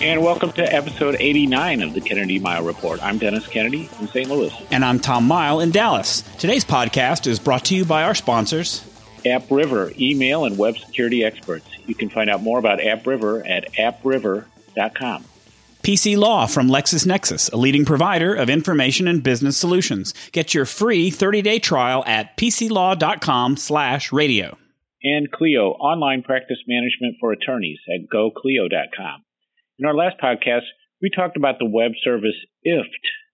And welcome to episode 89 of the Kennedy Mighell Report. I'm Dennis Kennedy in St. Louis. And I'm Tom Mighell in Dallas. Today's podcast is brought to you by our sponsors. AppRiver, email and web security experts. You can find out more about AppRiver at appriver.com. PC Law from LexisNexis, a leading provider of information and business solutions. Get your free 30-day trial at pclaw.com slash radio. And Clio, online practice management for attorneys at goclio.com. In our last podcast, we talked about the web service IFTTT,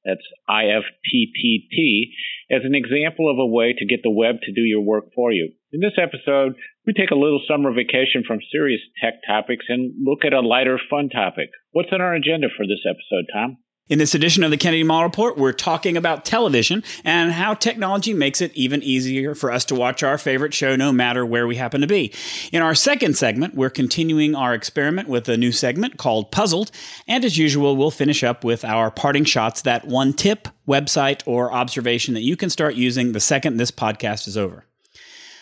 that's I-F-T-T-T, as an example of a way to get the web to do your work for you. In this episode, we take a little summer vacation from serious tech topics and look at a lighter, fun topic. What's on our agenda for this episode, Tom? In this edition of the Kennedy Mighell Report, we're talking about television and how technology makes it even easier for us to watch our favorite show no matter where we happen to be. In our second segment, we're continuing our experiment with a new segment called Puzzled. And as usual, we'll finish up with our parting shots that one tip, website, or observation that you can start using the second this podcast is over.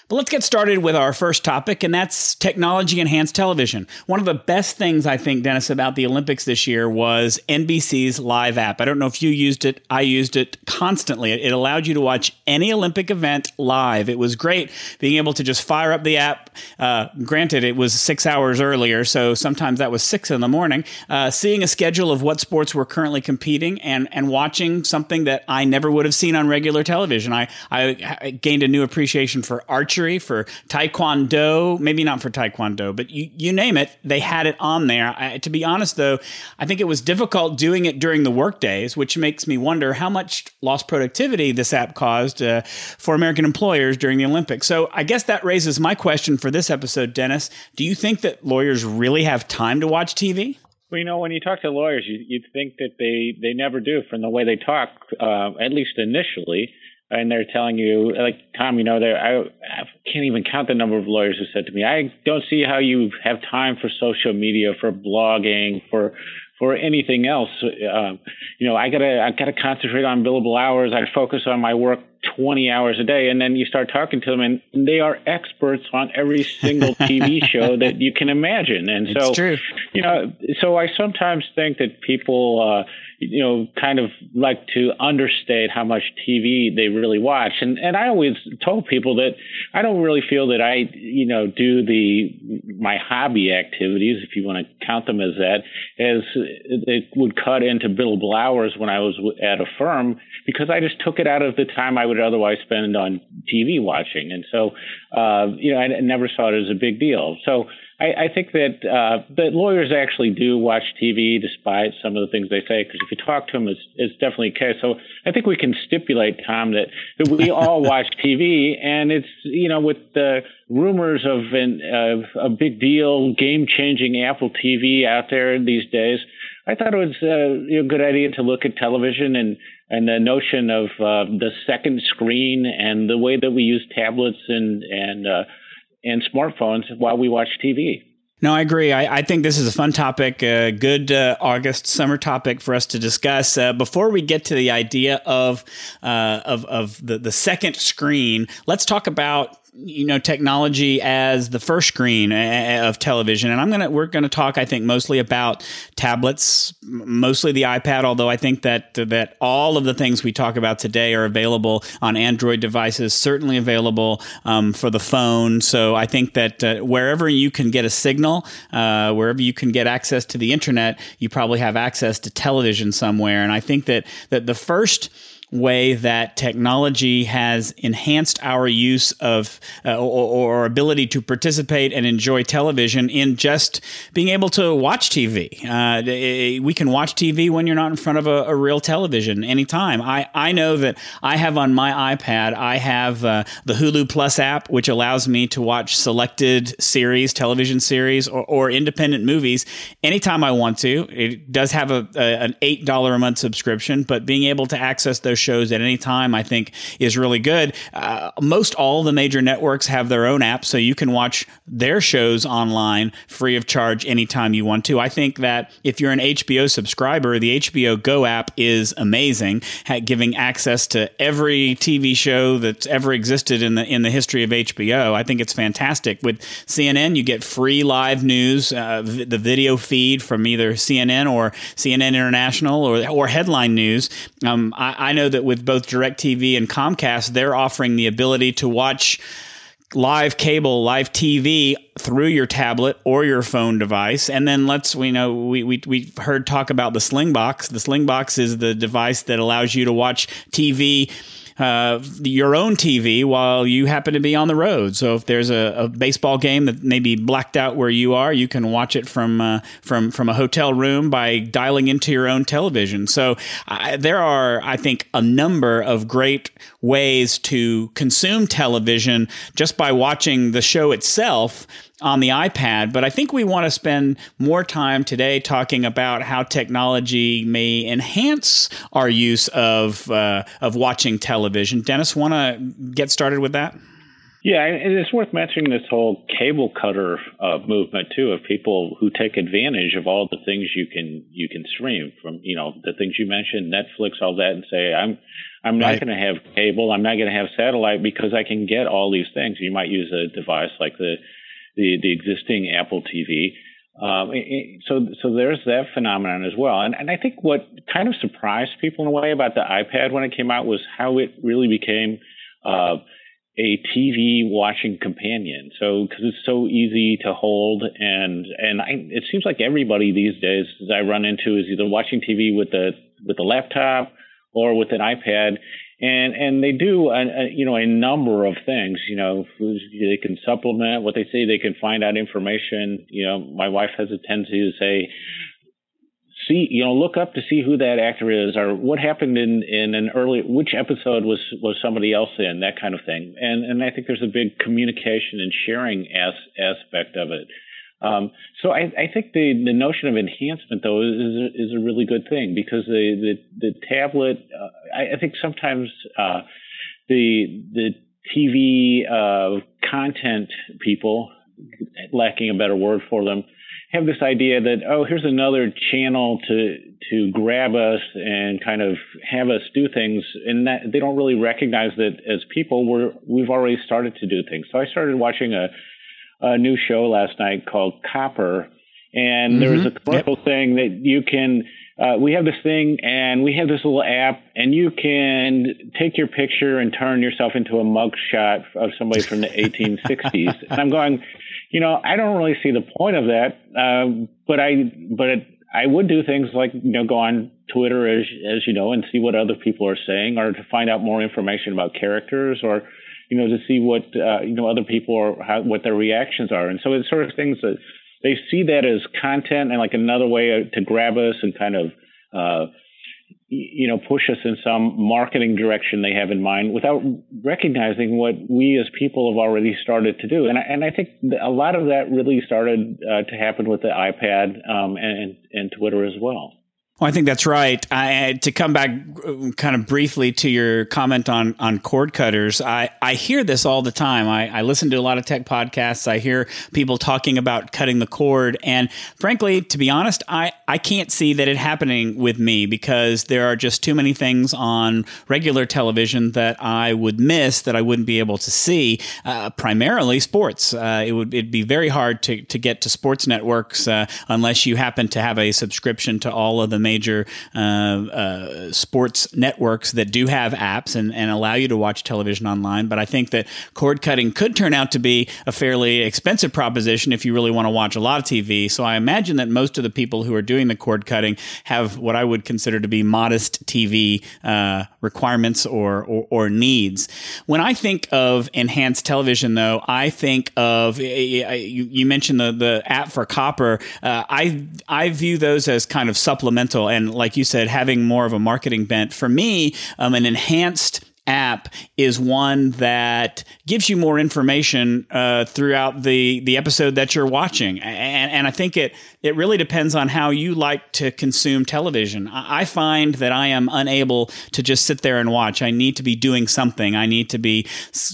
But let's get started with our first topic, and that's technology enhanced television. One of the best things I think, Dennis, about the Olympics this year was NBC's live app. I don't know if you used it. I used it constantly. It allowed you to watch any Olympic event live. It was great being able to just fire up the app. Uh, granted, it was six hours earlier, so sometimes that was six in the morning. Uh, seeing a schedule of what sports were currently competing and, and watching something that I never would have seen on regular television. I, I gained a new appreciation for archery archery, for taekwondo, maybe not for taekwondo, but you, you name it, they had it on there. I, to be honest, though, I think it was difficult doing it during the work days, which makes me wonder how much lost productivity this app caused uh, for American employers during the Olympics. So I guess that raises my question for this episode, Dennis. Do you think that lawyers really have time to watch TV? Well, you know, when you talk to lawyers, you, would think that they, they never do from the way they talk, uh, at least initially and they're telling you, like Tom, you know, I, I can't even count the number of lawyers who said to me, "I don't see how you have time for social media, for blogging, for for anything else. Um, you know, I gotta I gotta concentrate on billable hours. I focus on my work 20 hours a day, and then you start talking to them, and they are experts on every single TV show that you can imagine. And it's so, true. you know, so I sometimes think that people. Uh, you know, kind of like to understate how much TV they really watch. And and I always told people that I don't really feel that I, you know, do the my hobby activities, if you want to count them as that, as it would cut into billable hours when I was at a firm because I just took it out of the time I would otherwise spend on TV watching. And so, uh, you know, I never saw it as a big deal. So I, I think that uh, that lawyers actually do watch TV despite some of the things they say because if you talk to them, it's, it's definitely the case. So I think we can stipulate, Tom, that, that we all watch TV, and it's you know with the rumors of an, of a big deal, game changing Apple TV out there these days. I thought it was uh, a good idea to look at television and and the notion of uh, the second screen and the way that we use tablets and and uh, and smartphones while we watch TV. No, I agree. I, I, think this is a fun topic, a good uh, August summer topic for us to discuss. Uh, before we get to the idea of uh, of, of the, the second screen, let's talk about you know technology as the first screen of television. And i'm gonna we're gonna talk i think mostly about tablets mostly the ipad although i think that that all of the things we talk about today are available on android devices certainly available um, for the phone. So i think that uh, wherever you can get a signal uh, wherever you can get access to the internet you probably have access to television somewhere. And i think that that the first way that technology has enhanced our use of uh, or, or, ability to participate and enjoy television in just being able to watch TV. Uh, we can watch TV when you're not in front of a, a, real television anytime. I, I know that I have on my iPad, I have uh, the Hulu Plus app, which allows me to watch selected series, television series, or, or independent movies anytime I want to. It does have a, a an $8 a month subscription, but being able to access those shows at any time, I think, is really good. Uh, most all the major networks have their own apps, so you can watch their shows online free of charge anytime you want to. I think that if you're an HBO subscriber, the HBO Go app is amazing, at giving access to every TV show that's ever existed in the in the history of HBO. I think it's fantastic. With CNN, you get free live news, uh, the video feed from either CNN or CNN International or or headline news. Um, I, I know that with both DirecTV and Comcast, they're offering the ability to watch live cable, live TV through your tablet or your phone device. And then let's, we know, we, we, we heard talk about the Slingbox. The Slingbox is the device that allows you to watch TV uh, your own TV while you happen to be on the road. So if there's a, a, baseball game that may be blacked out where you are, you can watch it from uh, from from a hotel room by dialing into your own television. So uh, there are, I think, a number of great ways to consume television just by watching the show itself on the iPad. But I think we want to spend more time today talking about how technology may enhance our use of uh, of watching television. Dennis, want to get started with that? Yeah, and it's worth mentioning this whole cable cutter uh, movement too, of people who take advantage of all the things you can you can stream from, you know, the things you mentioned, Netflix, all that, and say I'm I'm not right. going to have cable, I'm not going to have satellite because I can get all these things. You might use a device like the the, the existing Apple TV. Um, so, so there's that phenomenon as well. And, and I think what kind of surprised people in a way about the iPad when it came out was how it really became uh, a TV watching companion. So, because it's so easy to hold, and and I, it seems like everybody these days that I run into is either watching TV with the with the laptop or with an iPad, and and they do a, a, you know a number of things. You know, they can supplement what they say. They can find out information. You know, my wife has a tendency to say, see, you know, look up to see who that actor is, or what happened in in an early, which episode was was somebody else in, that kind of thing. And and I think there's a big communication and sharing as, aspect of it. Um, so I, I, think the, the notion of enhancement though is is a really good thing because the the, the tablet uh, I, I, think sometimes uh, the the TV uh, content people lacking a better word for them have this idea that oh here's another channel to to grab us and kind of have us do things and that they don't really recognize that as people we're we've already started to do things. So I started watching a a new show last night called Copper, and mm-hmm. there was a commercial yep. saying that you can. Uh, we have this thing, and we have this little app, and you can take your picture and turn yourself into a mug shot of somebody from the 1860s. and I'm going, you know, I don't really see the point of that, uh, but I, but it, I would do things like you know go on Twitter as as you know and see what other people are saying, or to find out more information about characters, or you know, to see what uh, you know other people are how, what their reactions are, and so it's sort of things that they see that as content and like another way to grab us and kind of uh, you know push us in some marketing direction they have in mind without recognizing what we as people have already started to do and I, and I think a lot of that really started uh, to happen with the iPad um, and and Twitter as well. Well, I think that's right. I, to come back uh, kind of briefly to your comment on, on cord cutters, I, I hear this all the time. I, I listen to a lot of tech podcasts. I hear people talking about cutting the cord. And frankly, to be honest, I, I can't see that it happening with me because there are just too many things on regular television that I would miss that I wouldn't be able to see, uh, primarily sports. Uh, it would it'd be very hard to, to get to sports networks uh, unless you happen to have a subscription to all of the major uh, uh, sports networks that do have apps and, and allow you to watch television online. But I think that cord cutting could turn out to be a fairly expensive proposition if you really want to watch a lot of TV. So I imagine that most of the people who are doing the cord cutting have what I would consider to be modest TV uh, requirements or, or, or needs. When I think of enhanced television, though, I think of you, mentioned the the app for copper. Uh, I I view those as kind of supplemental, and like you said, having more of a marketing bent. For me, um, an enhanced app is one that gives you more information uh, throughout the the episode that you're watching, and, and I think it it really depends on how you like to consume television. I find that I am unable to just sit there and watch. I need to be doing something. I need to be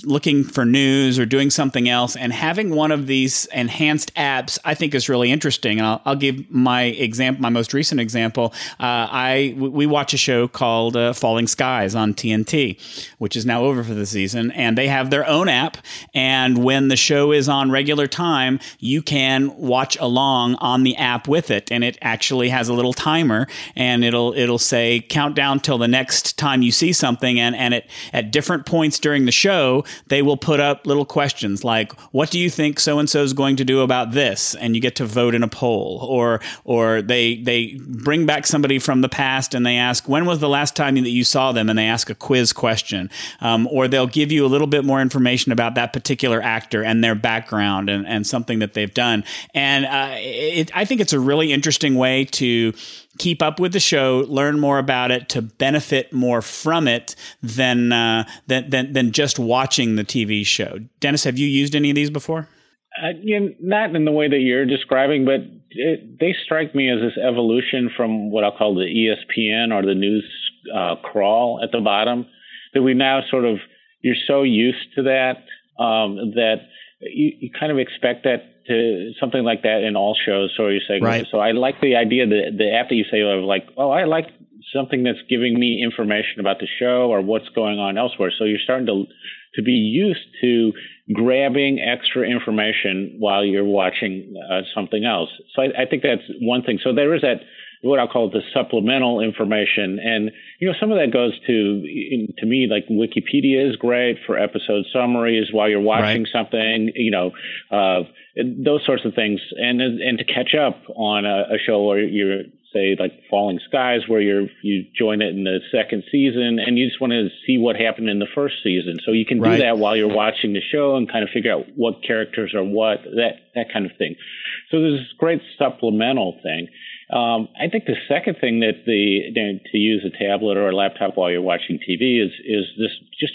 looking for news or doing something else. And having one of these enhanced apps, I think, is really interesting. And I'll, I'll give my example, my most recent example. Uh, I we watch a show called uh, Falling Skies on TNT, which is now over for the season, and they have their own app. And when the show is on regular time, you can watch along on the app with it, and it actually has a little timer, and it'll it'll say countdown till the next time you see something, and and it at different points during the show they will put up little questions like, "What do you think so and so is going to do about this?" and you get to vote in a poll, or or they they bring back somebody from the past and they ask, "When was the last time that you saw them?" and they ask a quiz question, um, or they'll give you a little bit more information about that particular actor and their background and, and something that they've done, and uh, it, I think it's a really interesting way to keep up with the show, learn more about it, to benefit more from it than uh, than, than than just watching the TV show. Dennis, have you used any of these before? Uh, not in the way that you're describing, but it, they strike me as this evolution from what I'll call the ESPN or the news uh, crawl at the bottom. That we now sort of you're so used to that um, that you, you kind of expect that to something like that in all shows. So you say, right. so I like the idea that the after you say of like, oh, I like something that's giving me information about the show or what's going on elsewhere. So you're starting to to be used to grabbing extra information while you're watching uh, something else. So I, I think that's one thing. So there is that what I'll call the supplemental information. And, you know, some of that goes to, to me, like Wikipedia is great for episode summaries while you're watching right. something, you know, uh, those sorts of things. And, and to catch up on a, a show where you're, say like Falling Skies, where you're you join it in the second season, and you just want to see what happened in the first season. So you can do that while you're watching the show and kind of figure out what characters are what that that kind of thing. So there's this great supplemental thing. Um, I think the second thing that the to use a tablet or a laptop while you're watching TV is is this just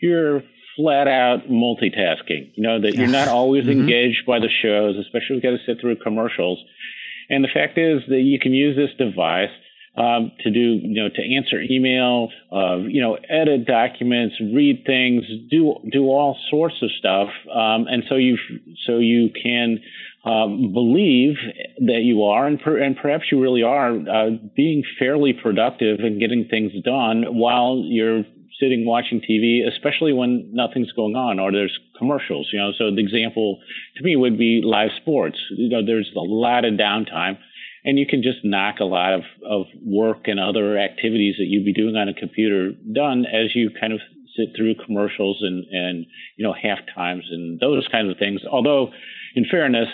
pure flat out multitasking. You know that you're not always mm-hmm. engaged by the shows, especially if you got to sit through commercials. And the fact is that you can use this device um, to do, you know, to answer email, uh, you know, edit documents, read things, do do all sorts of stuff, um, and so you so you can um, believe that you are, and, per, and perhaps you really are, uh, being fairly productive and getting things done while you're sitting watching TV, especially when nothing's going on or there's commercials. You know, so the example to me would be live sports. You know, there's a lot of downtime, and you can just knock a lot of, of work and other activities that you'd be doing on a computer done as you kind of sit through commercials and and you know half times and those kinds of things. Although in fairness,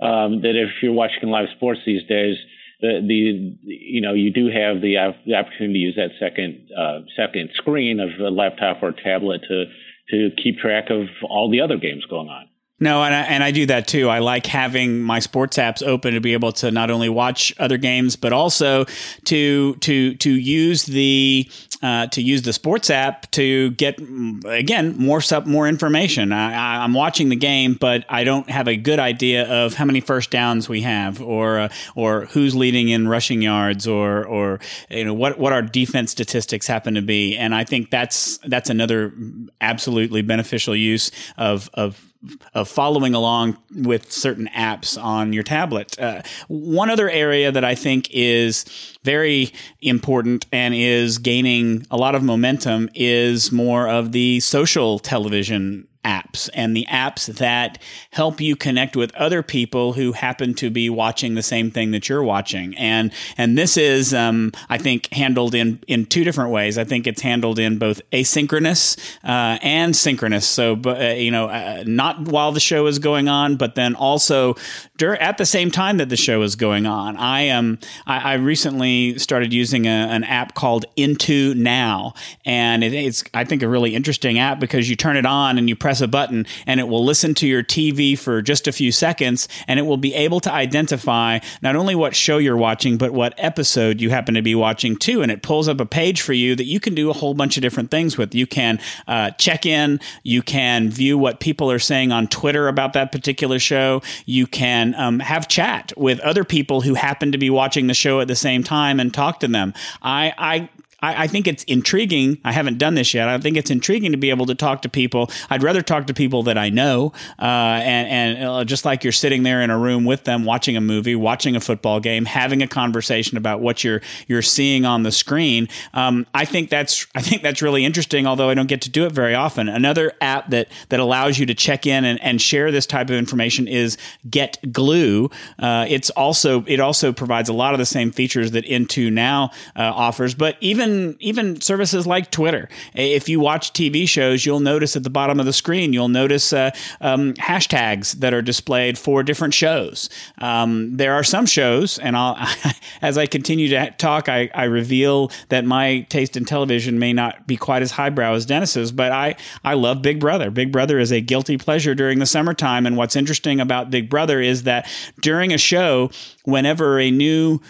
um, that if you're watching live sports these days, the, the you know you do have the, the opportunity to use that second uh, second screen of a laptop or tablet to to keep track of all the other games going on. No, and I, and I do that too. I like having my sports apps open to be able to not only watch other games, but also to to to use the uh, to use the sports app to get again more stuff, more information. I, am watching the game, but I don't have a good idea of how many first downs we have, or uh, or who's leading in rushing yards, or or you know what what our defense statistics happen to be. And I think that's that's another absolutely beneficial use of of of following along with certain apps on your tablet. Uh, one other area that I think is very important and is gaining a lot of momentum is more of the social television apps and the apps that help you connect with other people who happen to be watching the same thing that you're watching. And and this is, um, I think, handled in in two different ways. I think it's handled in both asynchronous uh, and synchronous. So, uh, you know, uh, not while the show is going on, but then also dur- at the same time that the show is going on. I am. Um, I, I recently started using a, an app called IntoNow, and it, it's I think a really interesting app because you turn it on and you press a button, and it will listen to your TV for just a few seconds, and it will be able to identify not only what show you're watching, but what episode you happen to be watching too. And it pulls up a page for you that you can do a whole bunch of different things with. You can uh, check in, you can view what people are saying on Twitter about that particular show, you can um, have chat with other people who happen to be watching the show at the same time and talk to them. I, I I, I, think it's intriguing. I haven't done this yet. I think it's intriguing to be able to talk to people. I'd rather talk to people that I know, uh, and and uh, just like you're sitting there in a room with them, watching a movie, watching a football game, having a conversation about what you're you're seeing on the screen. Um, I think that's I think that's really interesting. Although I don't get to do it very often. Another app that that allows you to check in and, and share this type of information is Get Glue. Uh, it's also it also provides a lot of the same features that IntoNow uh, offers, but even even services like Twitter. If you watch TV shows, you'll notice at the bottom of the screen, you'll notice uh, um, hashtags that are displayed for different shows. Um, there are some shows, and I'll, as I continue to talk, I, I reveal that my taste in television may not be quite as highbrow as Dennis's, but I, I love Big Brother. Big Brother is a guilty pleasure during the summertime. And what's interesting about Big Brother is that during a show, whenever a new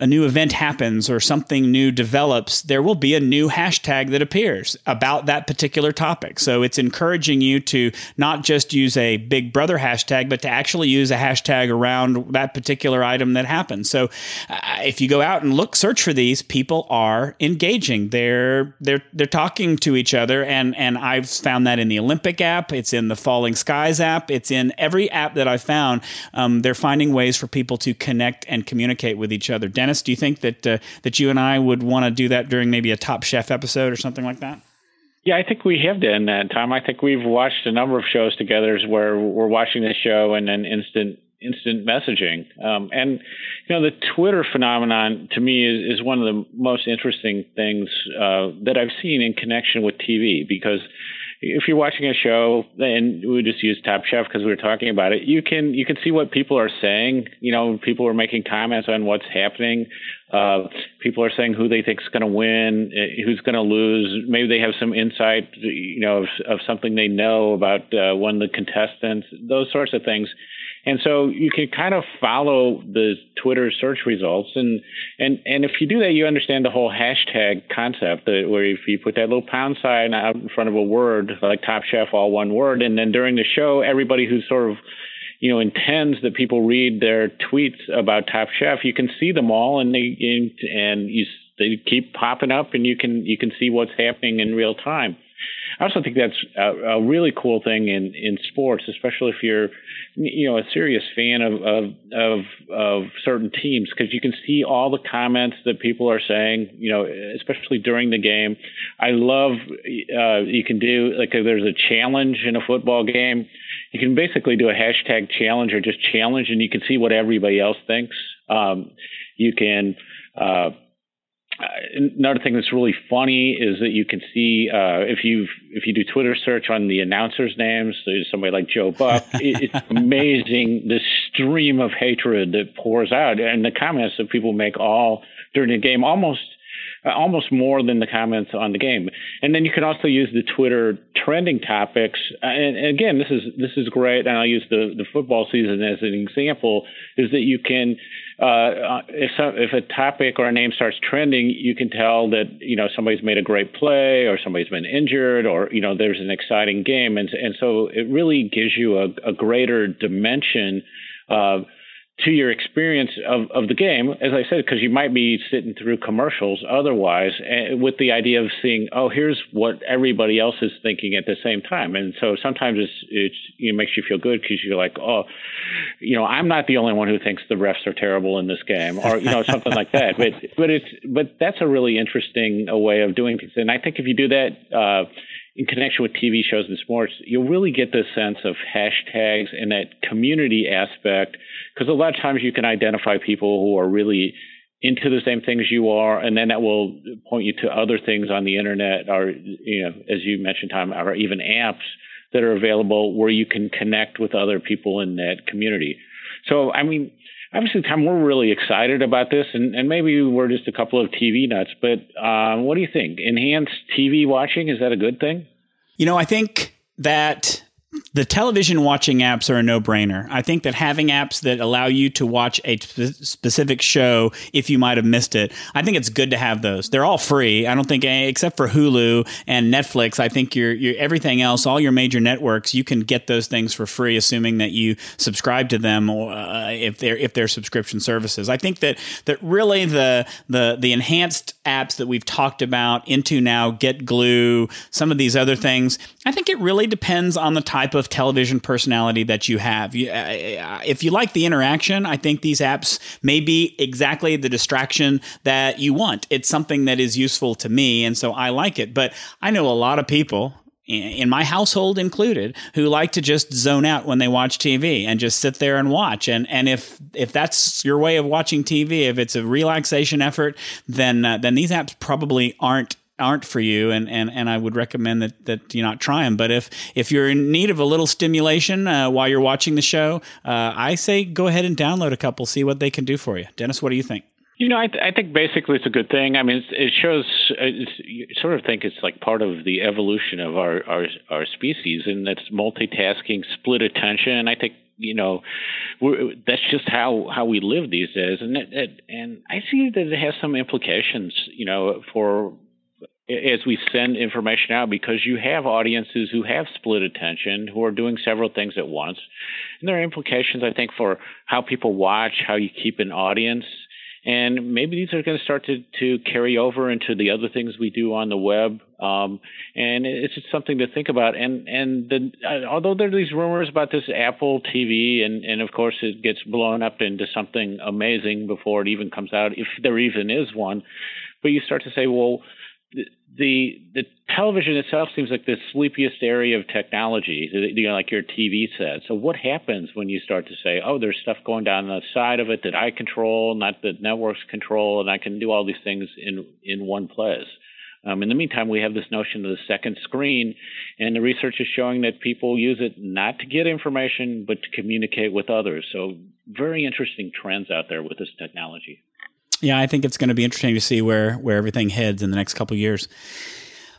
a new event happens or something new develops, there will be a new hashtag that appears about that particular topic. So it's encouraging you to not just use a Big Brother hashtag, but to actually use a hashtag around that particular item that happens. So uh, if you go out and look, search for these, people are engaging. They're they're they're talking to each other, and and I've found that in the Olympic app. It's in the Falling Skies app. It's in every app that I've found. Um, they're finding ways for people to connect and communicate with each other. Dennis do you think that uh, that you and I would want to do that during maybe a Top Chef episode or something like that? Yeah, I think we have done that, Tom. I think we've watched a number of shows together where we're watching the show and then instant instant messaging. Um, and you know, the Twitter phenomenon to me is, is one of the most interesting things uh, that I've seen in connection with TV because if you're watching a show and we just use Top Chef because we were talking about it, you can you can see what people are saying. You know, people are making comments on what's happening. Uh, people are saying who they think is going to win, uh, who's going to lose. Maybe they have some insight, you know, of, of something they know about uh, one of the contestants. Those sorts of things. And so you can kind of follow the Twitter search results, and and and if you do that, you understand the whole hashtag concept. Where if you put that little pound sign out in front of a word like Top Chef, all one word, and then during the show, everybody who's sort of you know intends that people read their tweets about Top Chef, you can see them all, and they and you they keep popping up, and you can you can see what's happening in real time. I also think that's a, a, really cool thing in, in sports, especially if you're, you know, a serious fan of of of, of certain teams, because you can see all the comments that people are saying. You know, especially during the game. I love uh, you can do like if there's a challenge in a football game, you can basically do a hashtag challenge or just challenge, and you can see what everybody else thinks. Um, you can. Uh, another thing that's really funny is that you can see uh, if you if you do Twitter search on the announcers' names, there's somebody like Joe Buck. it, it's amazing the stream of hatred that pours out, and the comments that people make all during the game, almost uh, almost more than the comments on the game. And then you can also use the Twitter trending topics. Uh, and, and, again, this is this is great. And I'll use the the football season as an example. Is that you can uh, uh, if some, if a topic or a name starts trending, you can tell that you know somebody's made a great play or somebody's been injured or you know there's an exciting game, and and so it really gives you a, a greater dimension. Uh, to your experience of, of the game, as I said, because you might be sitting through commercials otherwise, uh, with the idea of seeing, oh, here's what everybody else is thinking at the same time, and so sometimes it's it's it makes you feel good because you're like, oh, you know, I'm not the only one who thinks the refs are terrible in this game, or you know, something like that. But but it's but that's a really interesting way of doing things, and I think if you do that. Uh, in connection with TV shows and sports, you'll really get this sense of hashtags and that community aspect because a lot of times you can identify people who are really into the same things you are, and then that will point you to other things on the internet, or you know, as you mentioned, Tom, or even apps that are available where you can connect with other people in that community. So, I mean, obviously, Tom, we're really excited about this, and, and maybe we're just a couple of TV nuts, but uh, what do you think? Enhanced TV watching, is that a good thing? You know, I think that the television watching apps are a no-brainer. I think that having apps that allow you to watch a specific show if you might have missed it, I think it's good to have those. They're all free. I don't think except for Hulu and Netflix, I think your your everything else, all your major networks, you can get those things for free assuming that you subscribe to them or uh, if they're if they're subscription services. I think that that really the the the enhanced apps that we've talked about IntoNow Get Glue, some of these other things, I think it really depends on the type type of television personality that you have. You, uh, uh, if you like the interaction, I think these apps may be exactly the distraction that you want. It's something that is useful to me, and so I like it. But I know a lot of people in my household included, who like to just zone out when they watch TV and just sit there and watch. And and if if that's your way of watching TV, if it's a relaxation effort, then uh, then these apps probably aren't aren't for you, and, and, and I would recommend that, that you not try them. But if if you're in need of a little stimulation uh, while you're watching the show, uh, I say go ahead and download a couple, see what they can do for you. Dennis, what do you think? You know, I, th- I think basically it's a good thing. I mean, it shows. It's, you sort of think it's like part of the evolution of our our, our species, and that's multitasking, split attention. And I think you know that's just how how we live these days, and it, it, and I see that it has some implications. You know, for as we send information out because you have audiences who have split attention who are doing several things at once. And there are implications i think for how people watch how you keep an audience. And maybe these are going to start to, to carry over into the other things we do on the web. Um, and it's just something to think about. And and the, uh, although there are these rumors about this apple tv and and of course it gets blown up into something amazing before it even comes out if there even is one but you start to say well the the television itself seems like the sleepiest area of technology, you know, like your TV set. So what happens when you start to say, oh, there's stuff going down the side of it that I control, not that networks control, and I can do all these things in in one place. Um, in the meantime, we have this notion of the second screen, and the research is showing that people use it not to get information, but to communicate with others. So, very interesting trends out there with this technology. Yeah, I think it's going to be interesting to see where where everything heads in the next couple years.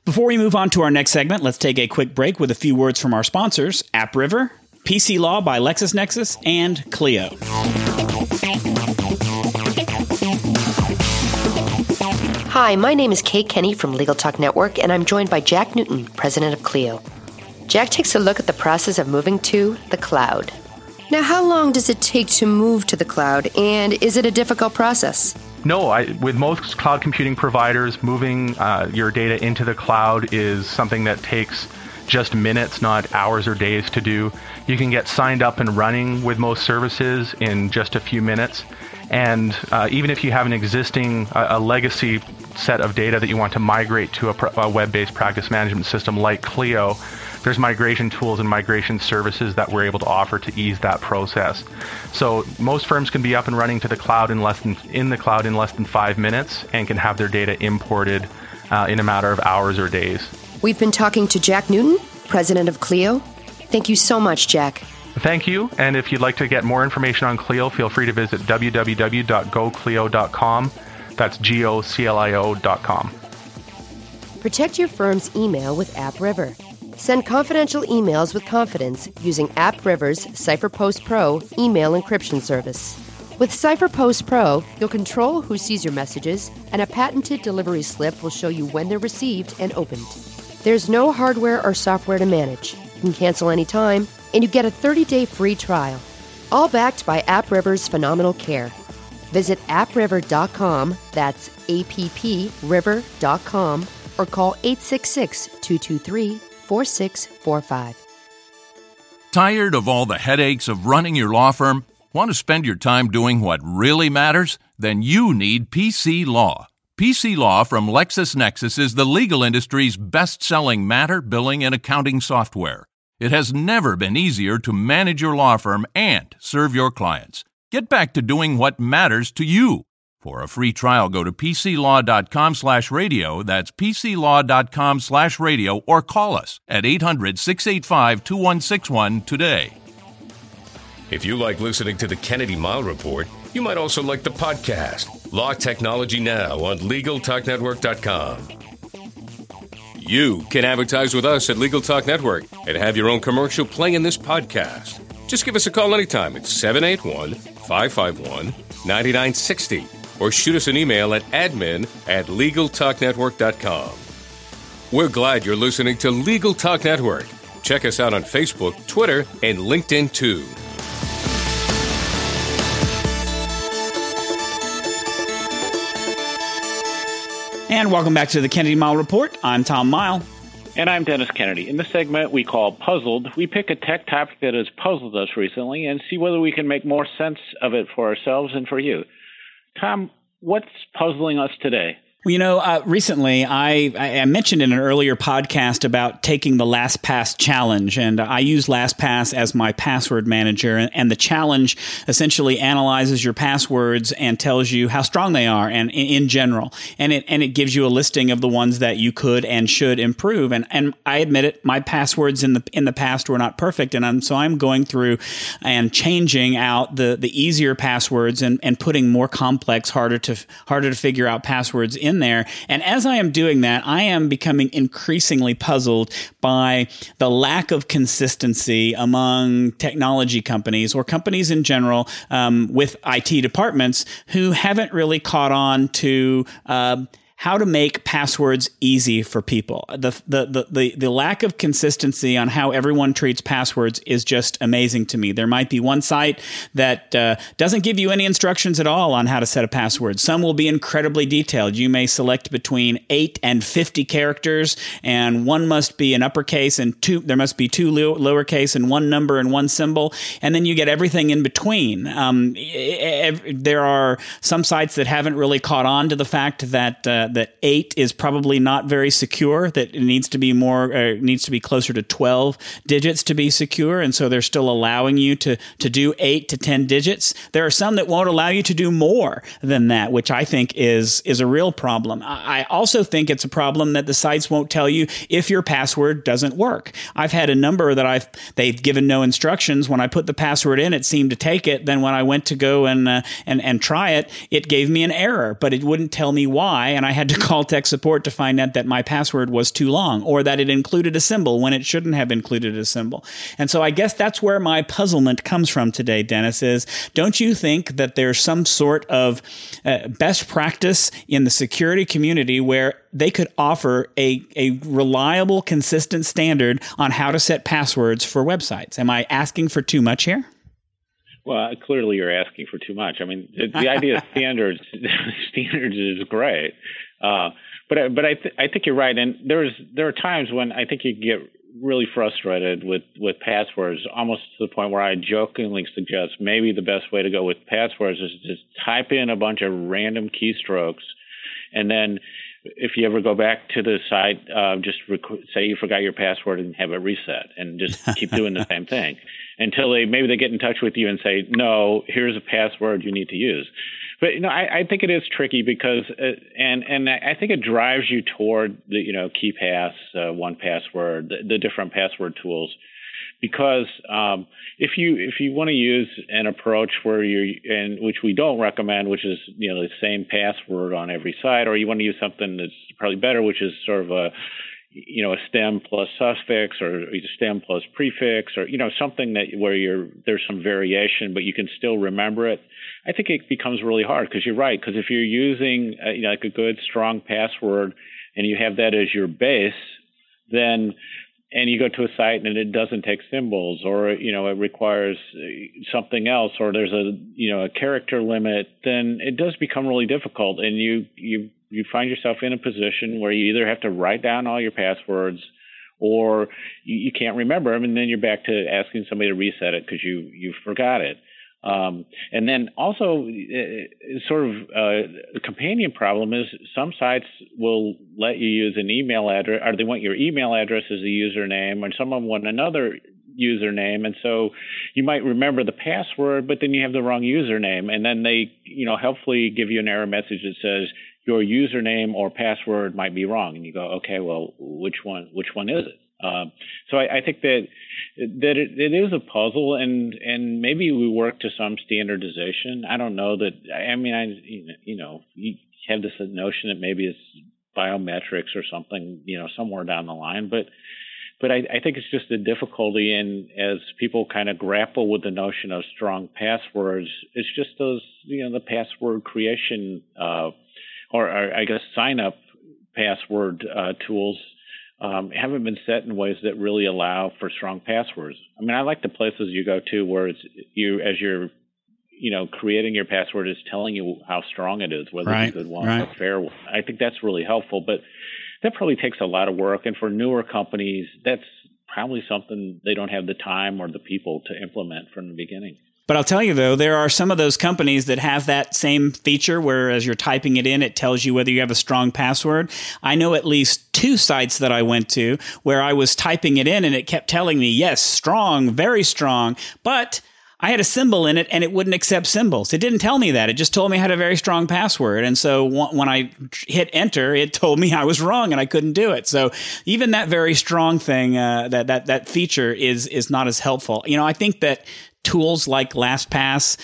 Before we move on to our next segment, let's take a quick break with a few words from our sponsors: AppRiver, PC Law by LexisNexis, and Clio. Hi, my name is Kate Kenny from Legal Talk Network, and I'm joined by Jack Newton, president of Clio. Jack takes a look at the process of moving to the cloud. Now, how long does it take to move to the cloud, and is it a difficult process? No, I, with most cloud computing providers, moving uh, your data into the cloud is something that takes just minutes, not hours or days to do. You can get signed up and running with most services in just a few minutes. And uh, even if you have an existing, a legacy set of data that you want to migrate to a, a web based practice management system like Clio, there's migration tools and migration services that we're able to offer to ease that process. So most firms can be up and running to the cloud in less than in the cloud in less than five minutes and can have their data imported uh, in a matter of hours or days. We've been talking to Jack Newton, president of Clio. Thank you so much, Jack. Thank you. And if you'd like to get more information on Clio, feel free to visit www.goclio.com. That's G O C L I O.com. Protect your firm's email with AppRiver. Send confidential emails with confidence using AppRiver's CipherPost Pro email encryption service. With CipherPost Pro, you'll control who sees your messages, and a patented delivery slip will show you when they're received and opened. There's no hardware or software to manage. You can cancel anytime, and you get a 30 day free trial. All backed by AppRiver's phenomenal care. Visit appriver.com, that's A P P river.com, or call 866 223 4645. Tired of all the headaches of running your law firm? Want to spend your time doing what really matters? Then you need PC Law. PC Law from LexisNexis is the legal industry's best selling matter, billing, and accounting software. It has never been easier to manage your law firm and serve your clients. Get back to doing what matters to you. For a free trial, go to pclaw.com slash radio. That's pclaw.com slash radio or call us at 800 685 2161 today. If you like listening to the Kennedy Mighell Report, you might also like the podcast, Law Technology Now, on LegalTalkNetwork.com. You can advertise with us at Legal Talk Network and have your own commercial play in this podcast. Just give us a call anytime at 781 551 9960 or shoot us an email at admin at LegalTalkNetwork.com. We're glad you're listening to Legal Talk Network. Check us out on Facebook, Twitter, and LinkedIn too. And welcome back to the Kennedy Mighell Report. I'm Tom Mighell. And I'm Dennis Kennedy. In this segment we call Puzzled, we pick a tech topic that has puzzled us recently and see whether we can make more sense of it for ourselves and for you. Tom, what's puzzling us today? Well, you know, uh, recently I, I mentioned in an earlier podcast about taking the LastPass challenge, and I use LastPass as my password manager. And the challenge essentially analyzes your passwords and tells you how strong they are, and in, general, and it and it gives you a listing of the ones that you could and should improve. And and I admit it, my passwords in the in the past were not perfect, and I'm, so I'm going through and changing out the the easier passwords and and putting more complex, harder to harder to figure out passwords in in there. And as I am doing that, I am becoming increasingly puzzled by the lack of consistency among technology companies or companies in general um, with IT departments who haven't really caught on to. Uh, how to make passwords easy for people. The, the, the, the, the lack of consistency on how everyone treats passwords is just amazing to me. There might be one site that uh, doesn't give you any instructions at all on how to set a password. Some will be incredibly detailed. You may select between 8 and 50 characters, and one must be an uppercase and two, there must be two lowercase and one number and one symbol, and then you get everything in between. Um, there are some sites that haven't really caught on to the fact that uh, that eight is probably not very secure. That it needs to be more uh, needs to be closer to twelve digits to be secure, and so they're still allowing you to to do eight to ten digits. There are some that won't allow you to do more than that, which I think is is a real problem. I also think it's a problem that the sites won't tell you if your password doesn't work. I've had a number that I've they've given no instructions. When I put the password in, it seemed to take it. Then when I went to go and uh, and and try it, it gave me an error, but it wouldn't tell me why, and I had had to call tech support to find out that my password was too long or that it included a symbol when it shouldn't have included a symbol. And so I guess that's where my puzzlement comes from today, Dennis, is don't you think that there's some sort of uh, best practice in the security community where they could offer a, a reliable, consistent standard on how to set passwords for websites? Am I asking for too much here? Well, clearly you're asking for too much. I mean, the, the idea of standards standards is great, uh, but but I th- I think you're right, and there's there are times when I think you get really frustrated with with passwords, almost to the point where I jokingly suggest maybe the best way to go with passwords is just type in a bunch of random keystrokes, and then if you ever go back to the site, uh, just rec- say you forgot your password and have it reset, and just keep doing the same thing until they maybe they get in touch with you and say, no, here's a password you need to use. But you know, I, I think it is tricky because, uh, and and I think it drives you toward the you know KeePass, uh, 1Password, the, the different password tools. Because um, if you if you want to use an approach where you and which we don't recommend, which is you know the same password on every site, or you want to use something that's probably better, which is sort of a you know a stem plus suffix or a stem plus prefix or you know something that where you're there's some variation but you can still remember it i think it becomes really hard because you're right because if you're using a, you know, like a good strong password and you have that as your base then and you go to a site and it doesn't take symbols or you know it requires uh, something else or there's a you know a character limit then it does become really difficult and you you you find yourself in a position where you either have to write down all your passwords or you, you can't remember them, and then you're back to asking somebody to reset it because you you forgot it. Um, and then also, uh, sort of uh, a companion problem is some sites will let you use an email address, or they want your email address as a username, and some of them want another username. And so you might remember the password, but then you have the wrong username. And then they, you know, helpfully give you an error message that says your username or password might be wrong. And you go, okay, well, which one, which one is it? Um, so I, I, think that that it, it is a puzzle, and and maybe we work to some standardization. I don't know that. I mean, I you know you have this notion that maybe it's biometrics or something, you know, somewhere down the line, but but I, I think it's just the difficulty in as people kind of grapple with the notion of strong passwords. It's just those you know the password creation uh, or, or I guess sign up password uh, tools um, haven't been set in ways that really allow for strong passwords. I mean, I like the places you go to where it's you as you're, you know, creating your password is telling you how strong it is, whether right, it's a good one right. or a fair one. I think that's really helpful, but that probably takes a lot of work. And for newer companies, that's probably something they don't have the time or the people to implement from the beginning. But I'll tell you though, there are some of those companies that have that same feature where as you're typing it in, it tells you whether you have a strong password. I know at least two sites that I went to where I was typing it in and it kept telling me, yes, strong, very strong, but I had a symbol in it and it wouldn't accept symbols. It didn't tell me that. It just told me I had a very strong password. And so when I hit enter, it told me I was wrong and I couldn't do it. So even that very strong thing, uh, that, that, that feature is, is not as helpful. You know, I think that tools like LastPass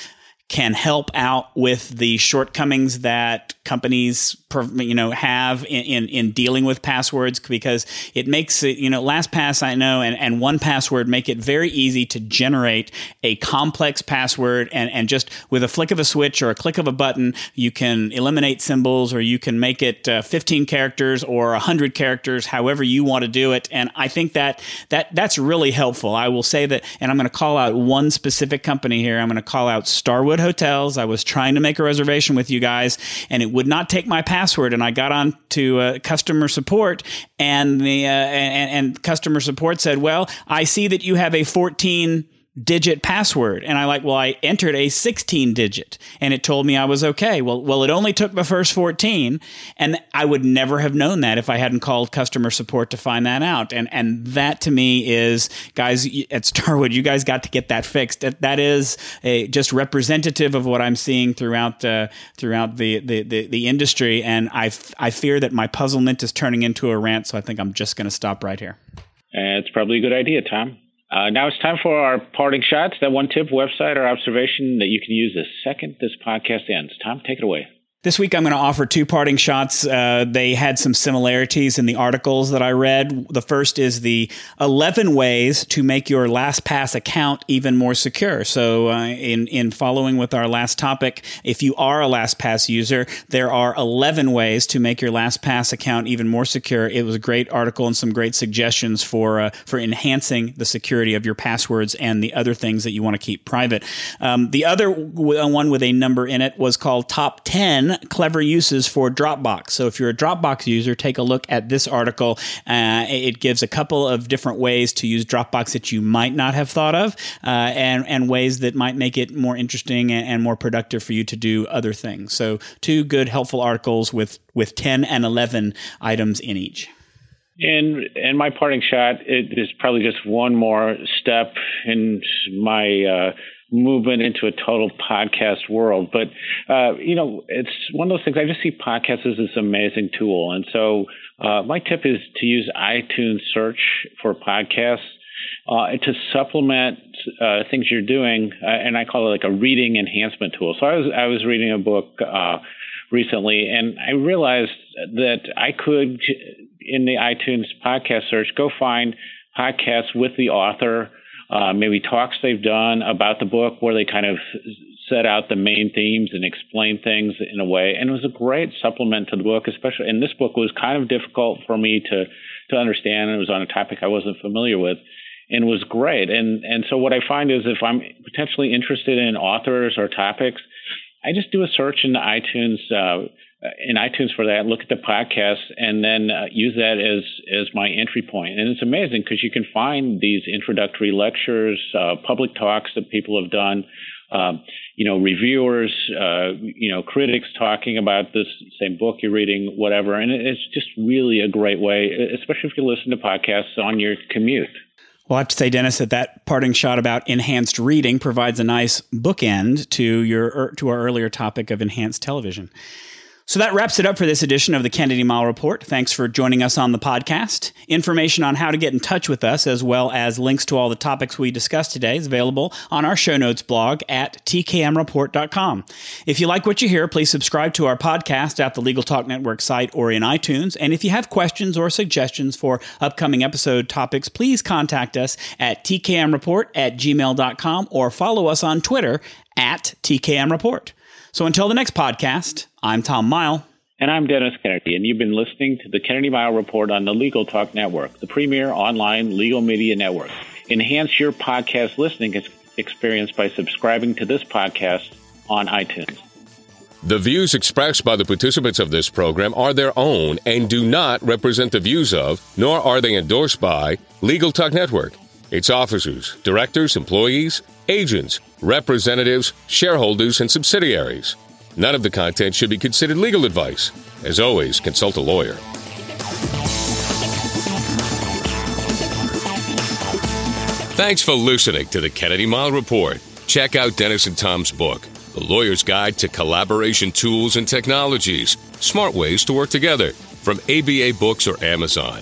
can help out with the shortcomings that companies you know have in, in, in, dealing with passwords because it makes it you know LastPass I know and, and 1Password make it very easy to generate a complex password and, and just with a flick of a switch or a click of a button you can eliminate symbols or you can make it uh, 15 characters or 100 characters however you want to do it. And I think that that that's really helpful. I will say that and I'm going to call out one specific company here. I'm going to call out Starwood Hotels. I was trying to make a reservation with you guys and it would not take my password. And I got on to uh, customer support, and the uh, and, and customer support said, "Well, I see that you have a 14." Digit password. And I like, well, I entered a 16 digit and it told me I was okay. Well, well, it only took the first 14 and I would never have known that if I hadn't called customer support to find that out. And, and that to me is guys at Starwood, you guys got to get that fixed. That, that is a, just representative of what I'm seeing throughout, uh, throughout the, the, the, the, industry. And I, I fear that my puzzlement is turning into a rant. So I think I'm just going to stop right here. Uh, it's probably a good idea, Tom. Uh, now it's time for our parting shots. That one tip, website, or observation that you can use the second this podcast ends. Tom, take it away. This week, I'm going to offer two parting shots. Uh, they had some similarities in the articles that I read. The first is the 11 ways to make your LastPass account even more secure. So, uh, in in following with our last topic, if you are a LastPass user, there are 11 ways to make your LastPass account even more secure. It was a great article and some great suggestions for uh, for enhancing the security of your passwords and the other things that you want to keep private. Um, the other one with a number in it was called Top 10 clever uses for Dropbox. So if you're a Dropbox user, take a look at this article. Uh, it gives a couple of different ways to use Dropbox that you might not have thought of, uh, and and ways that might make it more interesting and, and more productive for you to do other things. So two good, helpful articles with with ten and eleven items in each. And and my parting shot it is probably just one more step in my uh, movement into a total podcast world. But uh, you know, it's one of those things. I just see podcasts as this amazing tool, and so uh, my tip is to use iTunes search for podcasts. Uh, to supplement uh, things you're doing, uh, and I call it like a reading enhancement tool. So I was I was reading a book uh, recently, and I realized that I could, in the iTunes podcast search, go find podcasts with the author uh, maybe talks they've done about the book where they kind of set out the main themes and explain things in a way. And it was a great supplement to the book, especially. And this book was kind of difficult for me to to understand. It was on a topic I wasn't familiar with, and was great. And and so what I find is if I'm potentially interested in authors or topics, I just do a search in the iTunes. Uh, in iTunes for that, look at the podcast, and then uh, use that as as my entry point. And it's amazing because you can find these introductory lectures, uh, public talks that people have done um, you know, reviewers, uh, you know, critics talking about this same book you're reading, whatever. And it's just really a great way, especially if you listen to podcasts on your commute. Well, I have to say, Dennis, that that parting shot about enhanced reading provides a nice bookend to your er, to our earlier topic of enhanced television. So that wraps it up for this edition of the Kennedy Mighell Report. Thanks for joining us on the podcast. Information on how to get in touch with us, as well as links to all the topics we discussed today, is available on our show notes blog at tkmreport.com. If you like what you hear, please subscribe to our podcast at the Legal Talk Network site or in iTunes. And if you have questions or suggestions for upcoming episode topics, please contact us at tkmreport at gmail.com or follow us on Twitter at tkmreport. So until the next podcast, I'm Tom Mighell. And I'm Dennis Kennedy, and you've been listening to the Kennedy Mighell Report on the Legal Talk Network, the premier online legal media network. Enhance your podcast listening experience by subscribing to this podcast on iTunes. The views expressed by the participants of this program are their own and do not represent the views of, nor are they endorsed by, Legal Talk Network, its officers, directors, employees, agents, representatives, shareholders, and subsidiaries. None of the content should be considered legal advice. As always, consult a lawyer. Thanks for listening to the Kennedy Mighell Report. Check out Dennis and Tom's book, The Lawyer's Guide to Collaboration Tools and Technologies Smart Ways to Work Together, from ABA Books or Amazon.